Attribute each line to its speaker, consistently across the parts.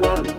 Speaker 1: one.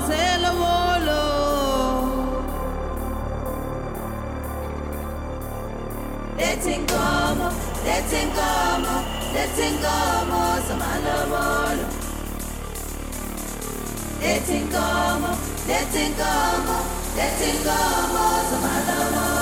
Speaker 1: Let's go, let's go, let's go, let's go, let's go, let's go, let's go, let's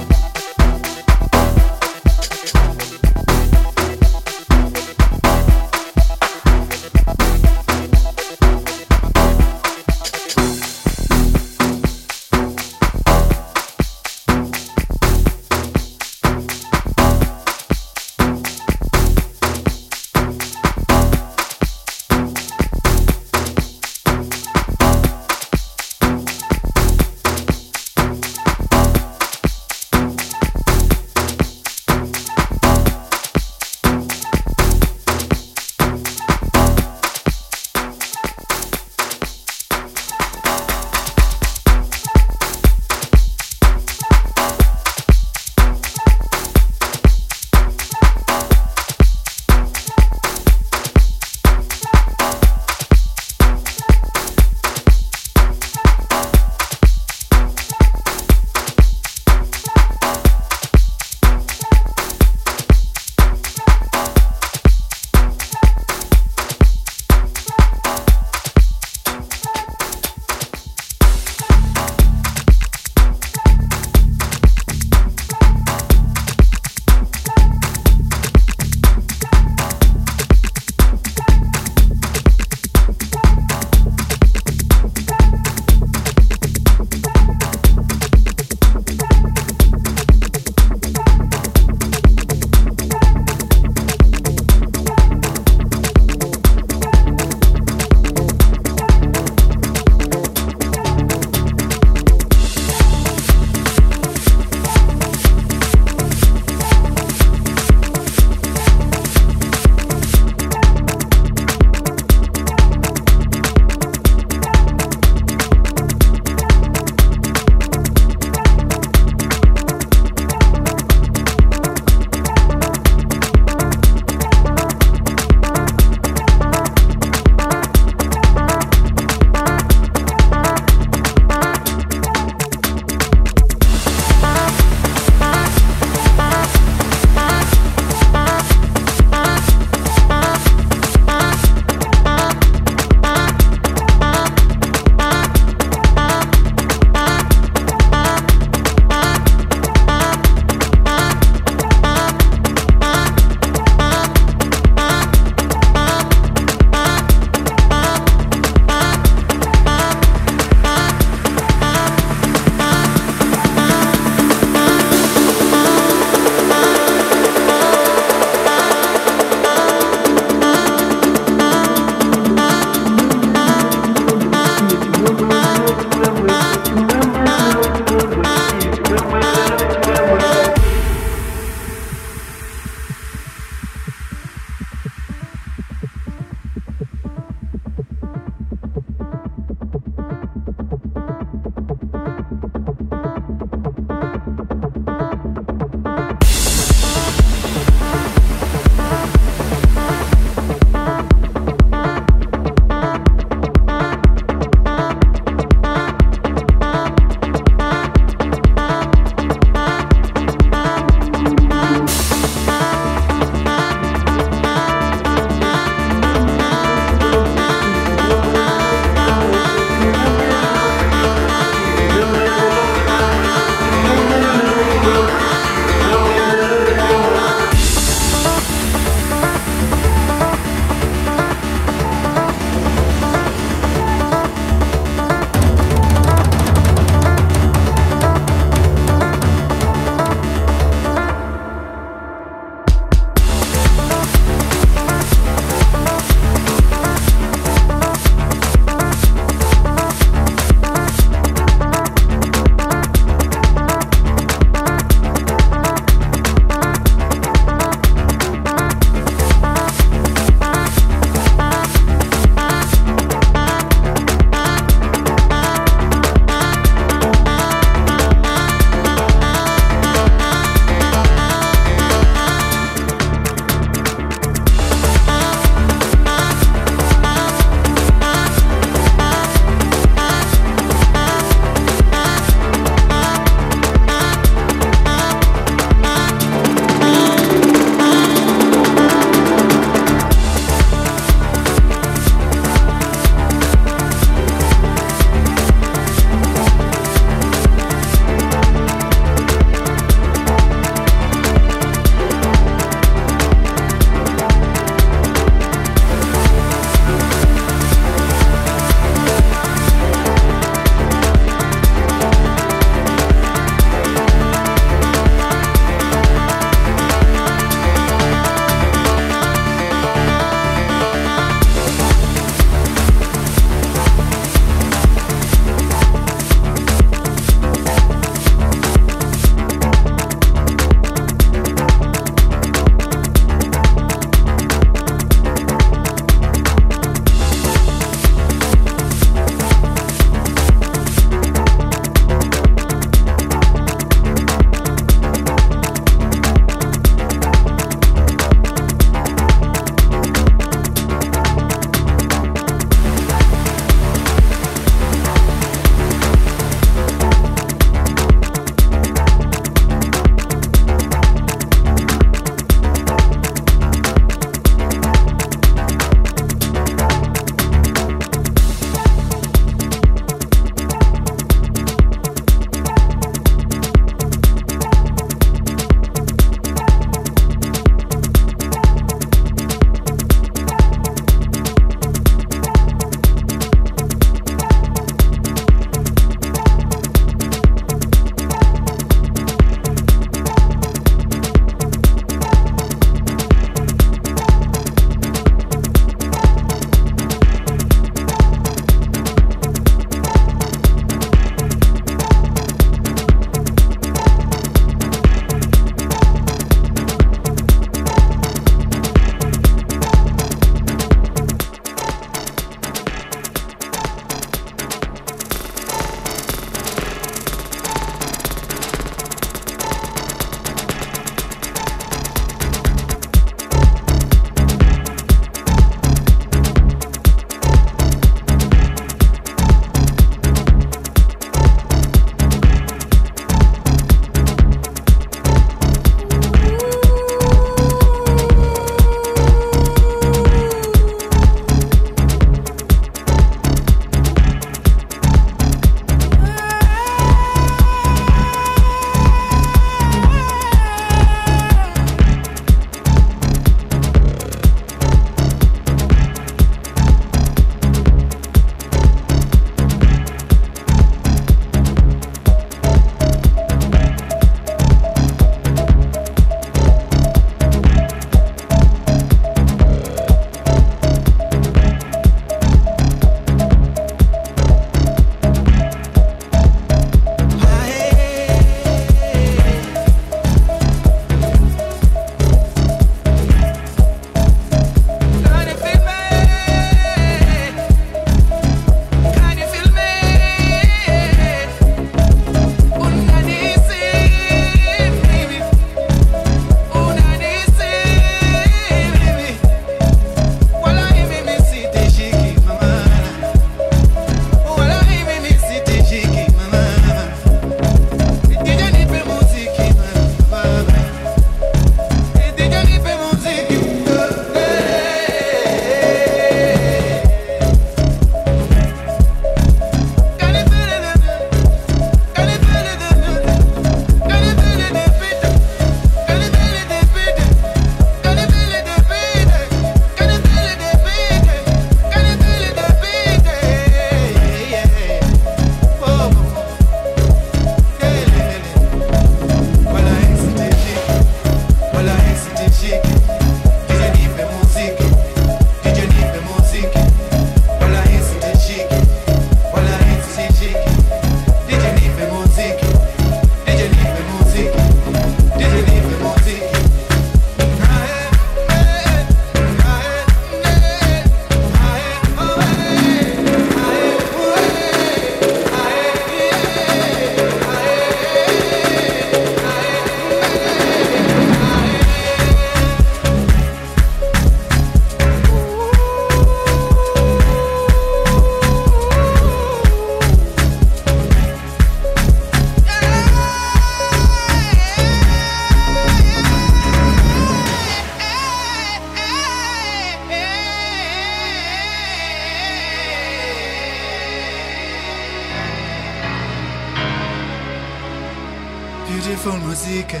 Speaker 1: musiche,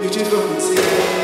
Speaker 1: beautiful music.